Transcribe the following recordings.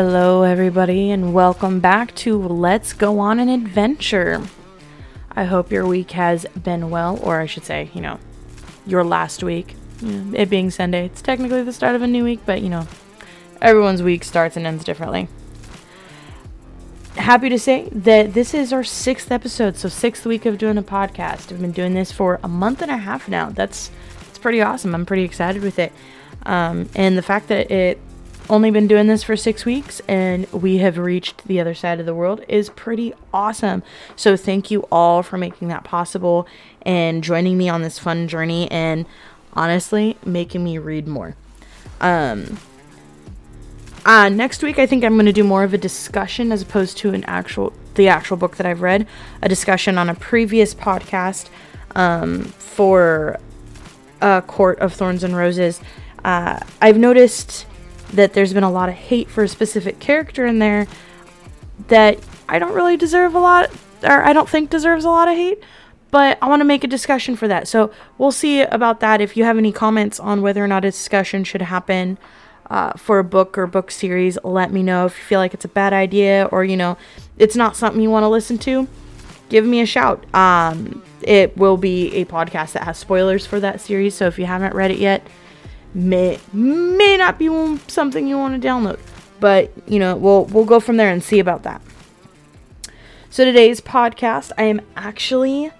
Hello, everybody, and welcome back to Let's Go On an Adventure. I hope your week has been well, or I should say, you know, your last week. You know, it being Sunday, it's technically the start of a new week, but you know, everyone's week starts and ends differently. Happy to say that this is our sixth episode, so sixth week of doing a podcast. I've been doing this for a month and a half now. That's it's pretty awesome. I'm pretty excited with it, um, and the fact that it only been doing this for six weeks and we have reached the other side of the world is pretty awesome. So, thank you all for making that possible and joining me on this fun journey and honestly making me read more. Um, uh, next week, I think I'm going to do more of a discussion as opposed to an actual the actual book that I've read. A discussion on a previous podcast um, for a Court of Thorns and Roses. Uh, I've noticed that there's been a lot of hate for a specific character in there that I don't really deserve a lot, or I don't think deserves a lot of hate. But I want to make a discussion for that. So we'll see about that. If you have any comments on whether or not a discussion should happen uh, for a book or book series, let me know. If you feel like it's a bad idea or, you know, it's not something you want to listen to, give me a shout. Um, it will be a podcast that has spoilers for that series. So if you haven't read it yet, may may not be something you want to download, but you know we'll we'll go from there and see about that. So today's podcast, I am actually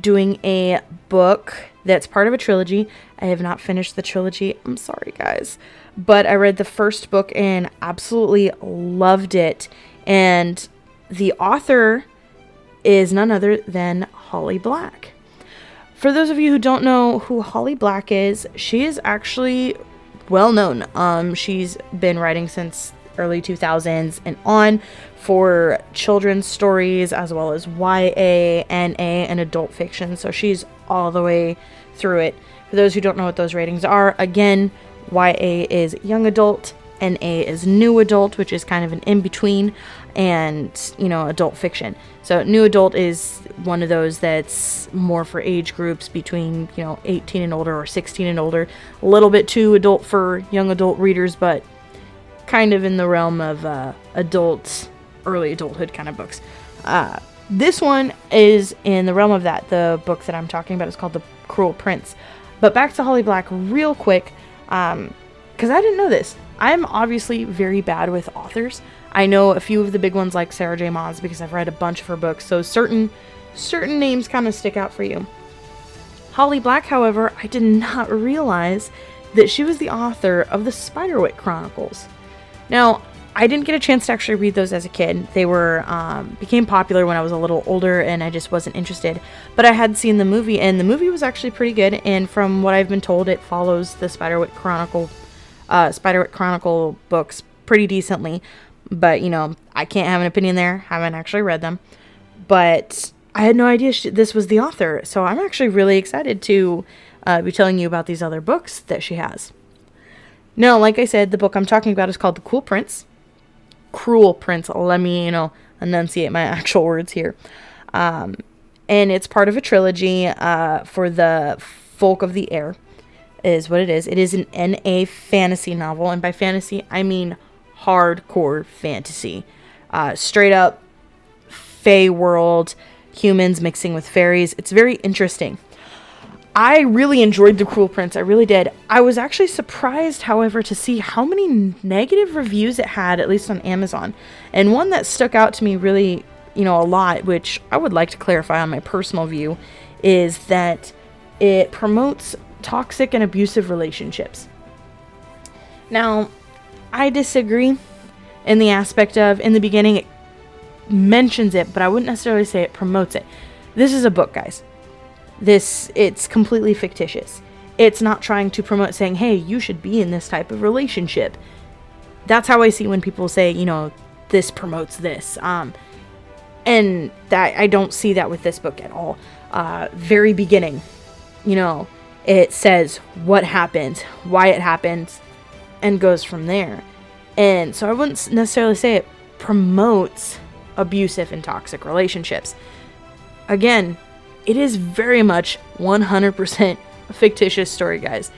doing a book that's part of a trilogy. I have not finished the trilogy. I'm sorry, guys, but I read the first book and absolutely loved it. And the author is none other than Holly Black. For those of you who don't know who Holly Black is, she is actually well known. Um, she's been writing since early 2000s and on for children's stories as well as YA, NA, and adult fiction. So she's all the way through it. For those who don't know what those ratings are, again, YA is young adult, NA is new adult, which is kind of an in between, and you know, adult fiction. So new adult is one of those that's more for age groups between you know 18 and older or 16 and older. A little bit too adult for young adult readers, but kind of in the realm of uh, adult, early adulthood kind of books. Uh, this one is in the realm of that. The book that I'm talking about is called The Cruel Prince. But back to Holly Black real quick, because um, I didn't know this. I'm obviously very bad with authors. I know a few of the big ones like Sarah J. Maas because I've read a bunch of her books, so certain certain names kind of stick out for you. Holly Black, however, I did not realize that she was the author of the Spiderwick Chronicles. Now, I didn't get a chance to actually read those as a kid. They were um, became popular when I was a little older, and I just wasn't interested. But I had seen the movie, and the movie was actually pretty good. And from what I've been told, it follows the Spiderwick Chronicle, uh, Spiderwick Chronicle books pretty decently. But, you know, I can't have an opinion there. Haven't actually read them. But I had no idea she, this was the author. So I'm actually really excited to uh, be telling you about these other books that she has. Now, like I said, the book I'm talking about is called The Cool Prince. Cruel Prince. Let me, you know, enunciate my actual words here. Um, and it's part of a trilogy uh, for the Folk of the Air, is what it is. It is an NA fantasy novel. And by fantasy, I mean hardcore fantasy. Uh, straight up Fey world, humans mixing with fairies. It's very interesting. I really enjoyed The Cruel Prince. I really did. I was actually surprised, however, to see how many negative reviews it had, at least on Amazon. And one that stuck out to me really, you know, a lot, which I would like to clarify on my personal view, is that it promotes toxic and abusive relationships. Now, I disagree in the aspect of, in the beginning, it mentions it, but I wouldn't necessarily say it promotes it. This is a book, guys. This, it's completely fictitious. It's not trying to promote saying, hey, you should be in this type of relationship. That's how I see when people say, you know, this promotes this. Um, and that I don't see that with this book at all. Uh, very beginning, you know, it says what happened, why it happened, and goes from there. And so I wouldn't necessarily say it promotes abusive and toxic relationships. Again, it is very much 100% a fictitious story, guys.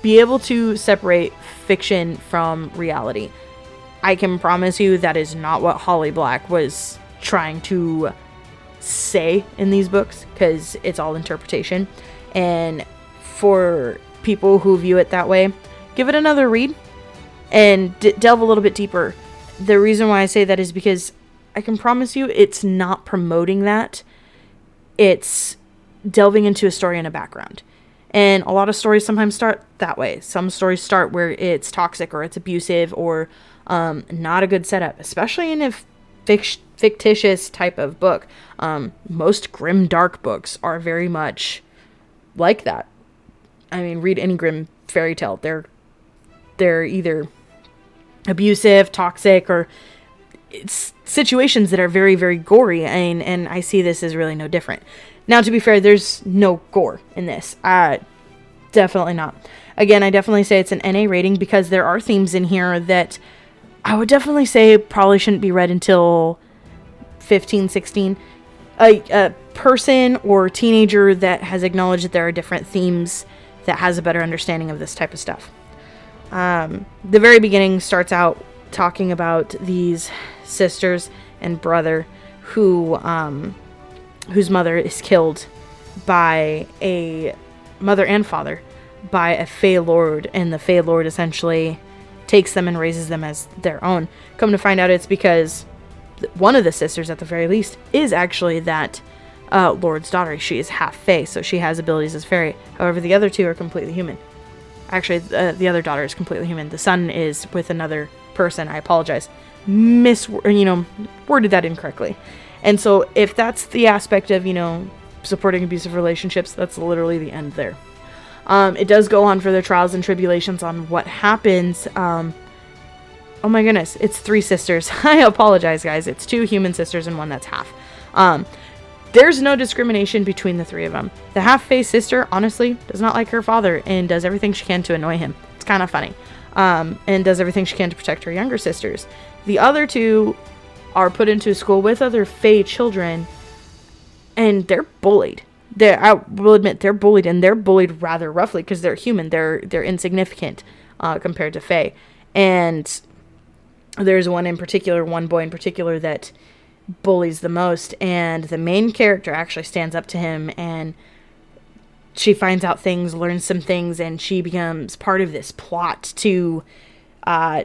Be able to separate fiction from reality. I can promise you that is not what Holly Black was trying to say in these books because it's all interpretation. And for people who view it that way, give it another read and d- delve a little bit deeper. The reason why I say that is because I can promise you it's not promoting that. It's delving into a story and a background. And a lot of stories sometimes start that way. Some stories start where it's toxic or it's abusive or um, not a good setup, especially in a fic- fictitious type of book. Um, most grim, dark books are very much like that. I mean, read any Grimm fairy tale. They're they're either abusive, toxic, or it's situations that are very, very gory. And and I see this as really no different. Now, to be fair, there's no gore in this. Uh, definitely not. Again, I definitely say it's an NA rating because there are themes in here that I would definitely say probably shouldn't be read until 15, 16. A, a person or teenager that has acknowledged that there are different themes that has a better understanding of this type of stuff. Um, the very beginning starts out talking about these sisters and brother who um, whose mother is killed by a mother and father by a Fey Lord, and the Fey Lord essentially takes them and raises them as their own. Come to find out, it's because one of the sisters, at the very least, is actually that uh, Lord's daughter. She is half Fey, so she has abilities as fairy. However, the other two are completely human. Actually, uh, the other daughter is completely human. The son is with another person. I apologize. Miss, you know, worded that incorrectly. And so, if that's the aspect of, you know, supporting abusive relationships, that's literally the end there. Um, it does go on for the trials and tribulations on what happens. Um, oh my goodness, it's three sisters. I apologize, guys. It's two human sisters and one that's half. Um, there's no discrimination between the three of them. The half faced sister, honestly, does not like her father and does everything she can to annoy him. It's kind of funny. Um, and does everything she can to protect her younger sisters. The other two are put into school with other Fey children and they're bullied. They I will admit they're bullied and they're bullied rather roughly because they're human. They're they're insignificant uh, compared to Fey. And there's one in particular, one boy in particular that bullies the most and the main character actually stands up to him and she finds out things, learns some things, and she becomes part of this plot to uh,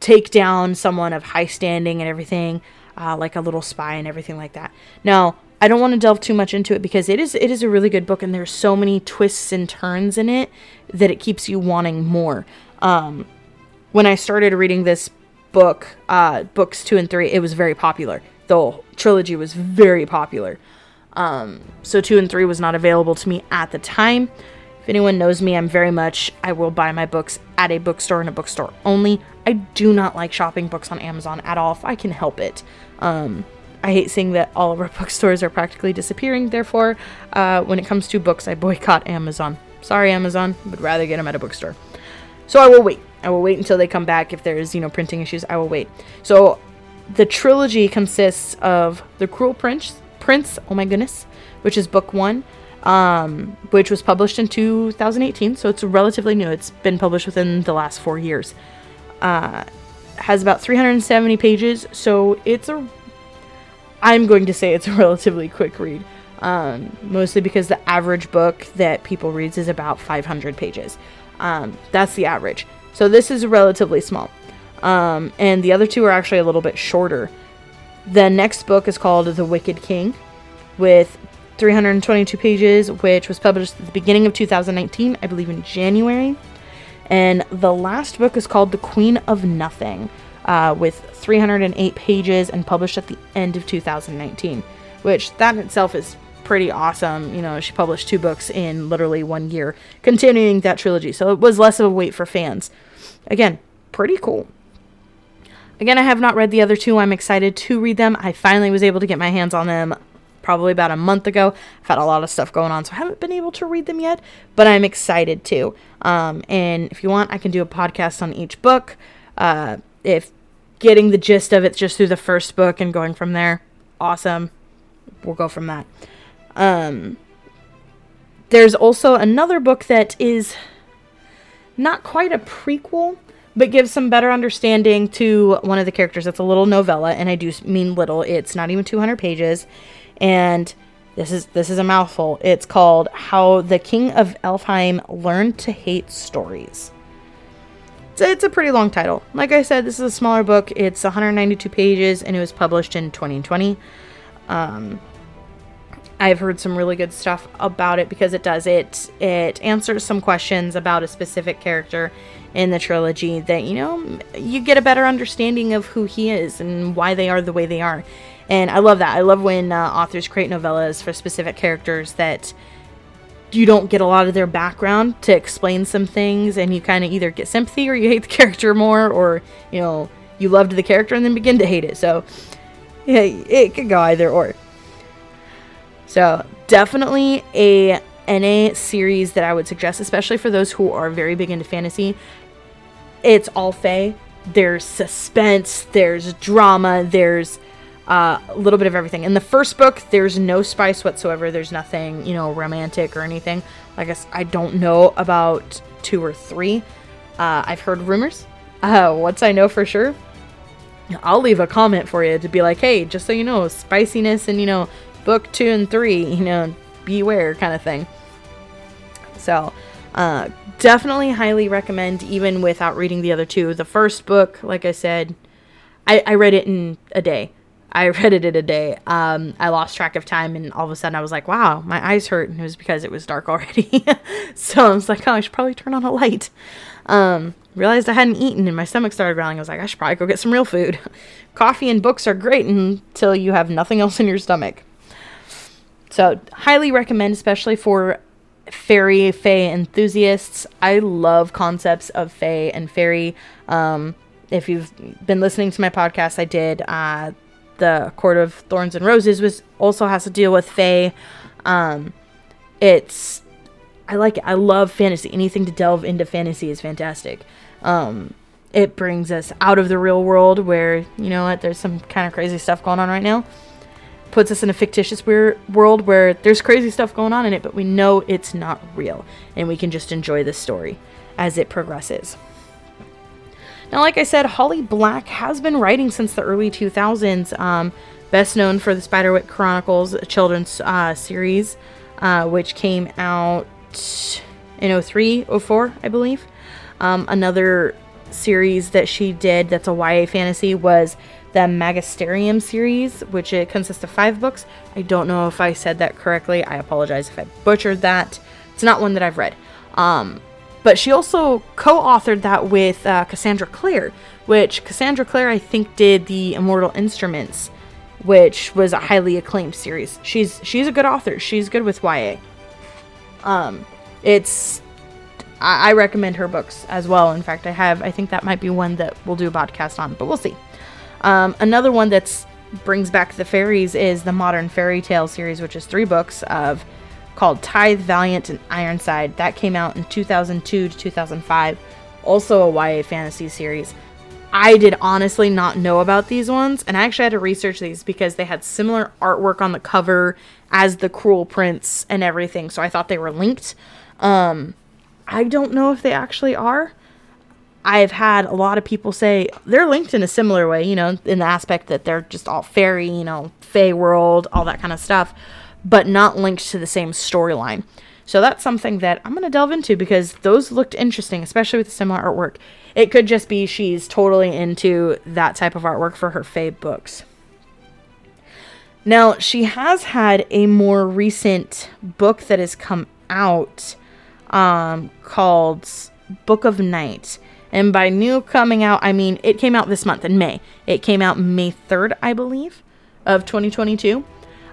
take down someone of high standing and everything, uh, like a little spy and everything like that. Now, I don't want to delve too much into it because it is it is a really good book and there's so many twists and turns in it that it keeps you wanting more. Um, when I started reading this book, uh, books two and three, it was very popular. The trilogy was very popular. Um, so two and three was not available to me at the time. If anyone knows me, I'm very much I will buy my books at a bookstore and a bookstore only. I do not like shopping books on Amazon at all if I can help it. Um, I hate seeing that all of our bookstores are practically disappearing. Therefore, uh, when it comes to books, I boycott Amazon. Sorry, Amazon, would rather get them at a bookstore. So I will wait. I will wait until they come back. If there's, you know, printing issues, I will wait. So the trilogy consists of The Cruel Prince, Prince, oh my goodness, which is book one, um, which was published in 2018. So it's relatively new. It's been published within the last four years. Uh, has about 370 pages. So it's a, I'm going to say it's a relatively quick read. Um, mostly because the average book that people reads is about 500 pages. Um, that's the average. So this is relatively small. Um, and the other two are actually a little bit shorter. The next book is called The Wicked King, with 322 pages, which was published at the beginning of 2019, I believe in January. And the last book is called The Queen of Nothing, uh, with 308 pages and published at the end of 2019, which that in itself is pretty awesome. You know, she published two books in literally one year, continuing that trilogy. So it was less of a wait for fans. Again, pretty cool. Again, I have not read the other two. I'm excited to read them. I finally was able to get my hands on them probably about a month ago. I've had a lot of stuff going on, so I haven't been able to read them yet, but I'm excited to. Um, and if you want, I can do a podcast on each book. Uh, if getting the gist of it just through the first book and going from there, awesome. We'll go from that. Um, there's also another book that is not quite a prequel, but gives some better understanding to one of the characters. It's a little novella, and I do mean little. It's not even 200 pages, and this is this is a mouthful. It's called "How the King of Elfhame Learned to Hate Stories." It's a, it's a pretty long title. Like I said, this is a smaller book. It's 192 pages, and it was published in 2020. Um, I've heard some really good stuff about it because it does it it answers some questions about a specific character in the trilogy that you know you get a better understanding of who he is and why they are the way they are. And I love that. I love when uh, authors create novellas for specific characters that you don't get a lot of their background to explain some things and you kind of either get sympathy or you hate the character more or you know you loved the character and then begin to hate it. So yeah, it could go either or. So definitely a NA series that I would suggest, especially for those who are very big into fantasy. It's all Fae. There's suspense, there's drama, there's uh, a little bit of everything. In the first book, there's no spice whatsoever. There's nothing, you know, romantic or anything. I guess I don't know about two or three. Uh, I've heard rumors. Uh, once I know for sure, I'll leave a comment for you to be like, hey, just so you know, spiciness and, you know, book two and three, you know, beware kind of thing. So, uh, definitely highly recommend, even without reading the other two. The first book, like I said, I, I read it in a day. I read it in a day. Um, I lost track of time, and all of a sudden I was like, wow, my eyes hurt. And it was because it was dark already. so I was like, oh, I should probably turn on a light. Um, realized I hadn't eaten, and my stomach started growling. I was like, I should probably go get some real food. Coffee and books are great until you have nothing else in your stomach. So, highly recommend, especially for fairy fae enthusiasts. I love concepts of fae and fairy. Um, if you've been listening to my podcast, I did uh, the Court of Thorns and Roses, which also has to deal with fae. Um, it's I like it. I love fantasy. Anything to delve into fantasy is fantastic. Um, it brings us out of the real world where you know what there's some kind of crazy stuff going on right now puts us in a fictitious world where there's crazy stuff going on in it, but we know it's not real, and we can just enjoy the story as it progresses. Now, like I said, Holly Black has been writing since the early 2000s, um, best known for the Spiderwick Chronicles children's uh, series, uh, which came out in 03, 04, I believe. Um, another series that she did that's a YA fantasy was the Magisterium series, which it consists of five books. I don't know if I said that correctly. I apologize if I butchered that. It's not one that I've read. Um, but she also co-authored that with uh, Cassandra Clare, which Cassandra Clare I think did the Immortal Instruments, which was a highly acclaimed series. She's she's a good author. She's good with YA. Um, it's I, I recommend her books as well. In fact, I have I think that might be one that we'll do a podcast on, but we'll see. Um, another one that's brings back the fairies is the Modern Fairy Tale series, which is three books of called Tithe, Valiant, and Ironside. That came out in 2002 to 2005. Also a YA fantasy series. I did honestly not know about these ones, and I actually had to research these because they had similar artwork on the cover as the Cruel Prince and everything, so I thought they were linked. Um, I don't know if they actually are. I've had a lot of people say they're linked in a similar way, you know, in the aspect that they're just all fairy, you know, fey world, all that kind of stuff, but not linked to the same storyline. So that's something that I'm going to delve into because those looked interesting, especially with the similar artwork. It could just be she's totally into that type of artwork for her Fae books. Now, she has had a more recent book that has come out um, called Book of Night. And by new coming out, I mean it came out this month in May. It came out May 3rd, I believe, of 2022.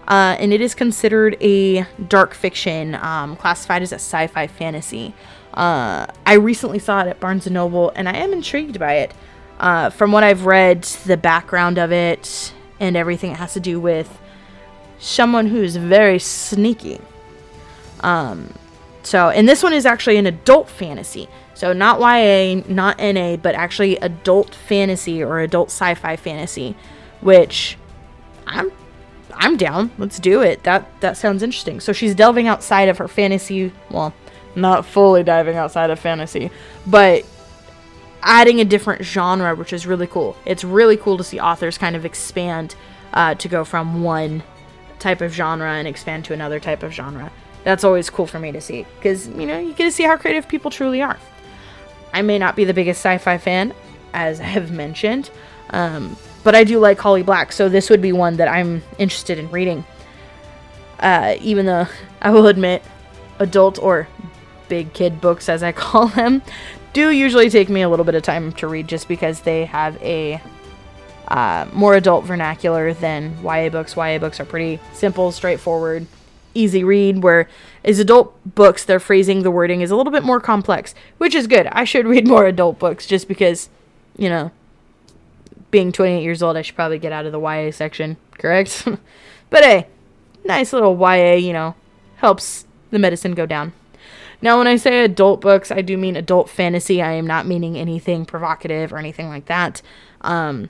Uh, and it is considered a dark fiction, um, classified as a sci fi fantasy. Uh, I recently saw it at Barnes & Noble, and I am intrigued by it. Uh, from what I've read, the background of it and everything it has to do with someone who's very sneaky. Um, so, and this one is actually an adult fantasy. So not YA, not NA, but actually adult fantasy or adult sci-fi fantasy, which I'm I'm down. Let's do it. That that sounds interesting. So she's delving outside of her fantasy, well, not fully diving outside of fantasy, but adding a different genre, which is really cool. It's really cool to see authors kind of expand uh, to go from one type of genre and expand to another type of genre. That's always cool for me to see because you know you get to see how creative people truly are. I may not be the biggest sci-fi fan, as I have mentioned, um, but I do like Holly Black, so this would be one that I'm interested in reading. Uh, even though I will admit, adult or big kid books, as I call them, do usually take me a little bit of time to read just because they have a uh, more adult vernacular than YA books. YA books are pretty simple, straightforward, easy read, where as adult books, their phrasing, the wording is a little bit more complex, which is good. I should read more adult books just because, you know, being 28 years old, I should probably get out of the YA section, correct? but hey, nice little YA, you know, helps the medicine go down. Now, when I say adult books, I do mean adult fantasy. I am not meaning anything provocative or anything like that. Um,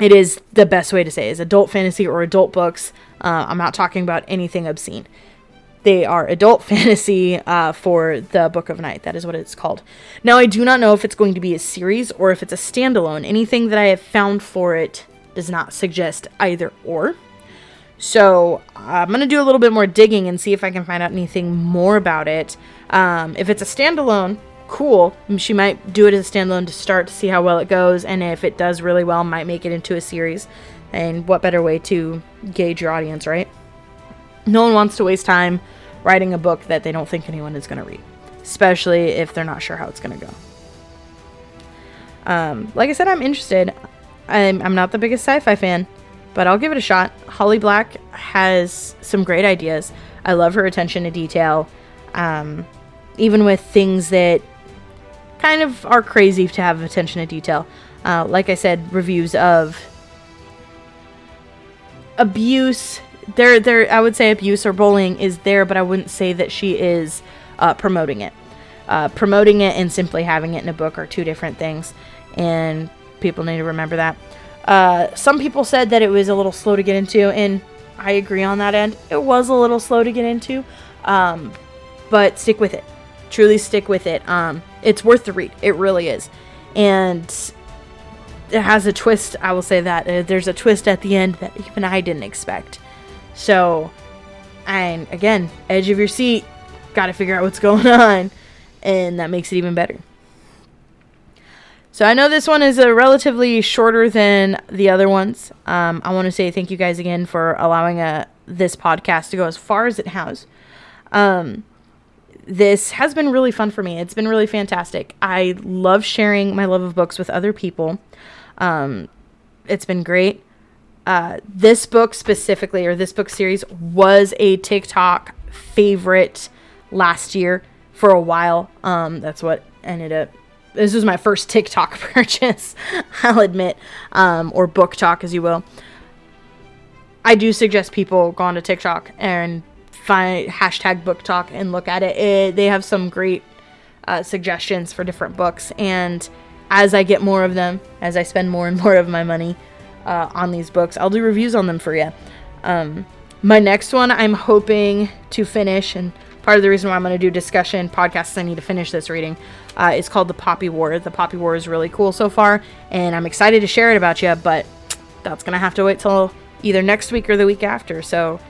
it is the best way to say it, is adult fantasy or adult books. Uh, I'm not talking about anything obscene. They are adult fantasy uh, for the Book of Night. That is what it's called. Now, I do not know if it's going to be a series or if it's a standalone. Anything that I have found for it does not suggest either or. So I'm going to do a little bit more digging and see if I can find out anything more about it. Um, if it's a standalone, cool. She might do it as a standalone to start to see how well it goes, and if it does really well, might make it into a series. And what better way to gauge your audience, right? No one wants to waste time writing a book that they don't think anyone is going to read, especially if they're not sure how it's going to go. Um, like I said, I'm interested. I'm, I'm not the biggest sci fi fan, but I'll give it a shot. Holly Black has some great ideas. I love her attention to detail, um, even with things that kind of are crazy to have attention to detail. Uh, like I said, reviews of abuse. There, there. I would say abuse or bullying is there, but I wouldn't say that she is uh, promoting it. Uh, promoting it and simply having it in a book are two different things, and people need to remember that. Uh, some people said that it was a little slow to get into, and I agree on that end. It was a little slow to get into, um, but stick with it. Truly stick with it. Um, it's worth the read. It really is, and it has a twist. I will say that uh, there's a twist at the end that even I didn't expect. So, and again, edge of your seat. Got to figure out what's going on, and that makes it even better. So I know this one is a relatively shorter than the other ones. Um, I want to say thank you guys again for allowing a, uh, this podcast to go as far as it has. Um, this has been really fun for me. It's been really fantastic. I love sharing my love of books with other people. Um, it's been great. Uh, this book specifically, or this book series, was a TikTok favorite last year for a while. Um, that's what ended up this was my first TikTok purchase, I'll admit, um, or BookTok, as you will. I do suggest people go onto TikTok and find hashtag BookTok and look at it. it they have some great uh, suggestions for different books, and as I get more of them, as I spend more and more of my money uh, on these books, I'll do reviews on them for you. Um, my next one, I'm hoping to finish, and part of the reason why I'm going to do discussion podcasts, I need to finish this reading. Uh, it's called The Poppy War. The Poppy War is really cool so far, and I'm excited to share it about you, but that's going to have to wait till either next week or the week after. So,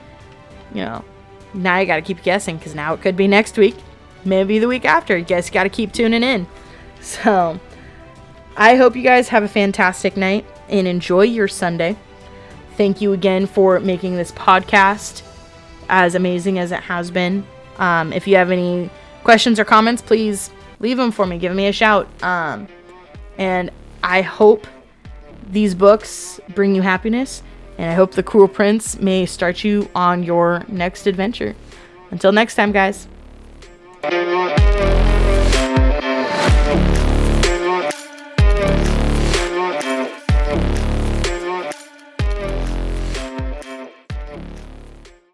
you know, now you got to keep guessing because now it could be next week, maybe the week after. You guys got to keep tuning in. So, I hope you guys have a fantastic night and enjoy your Sunday. Thank you again for making this podcast as amazing as it has been. Um, if you have any questions or comments, please leave them for me. Give me a shout. Um, and I hope these books bring you happiness. And I hope The Cruel Prince may start you on your next adventure. Until next time, guys.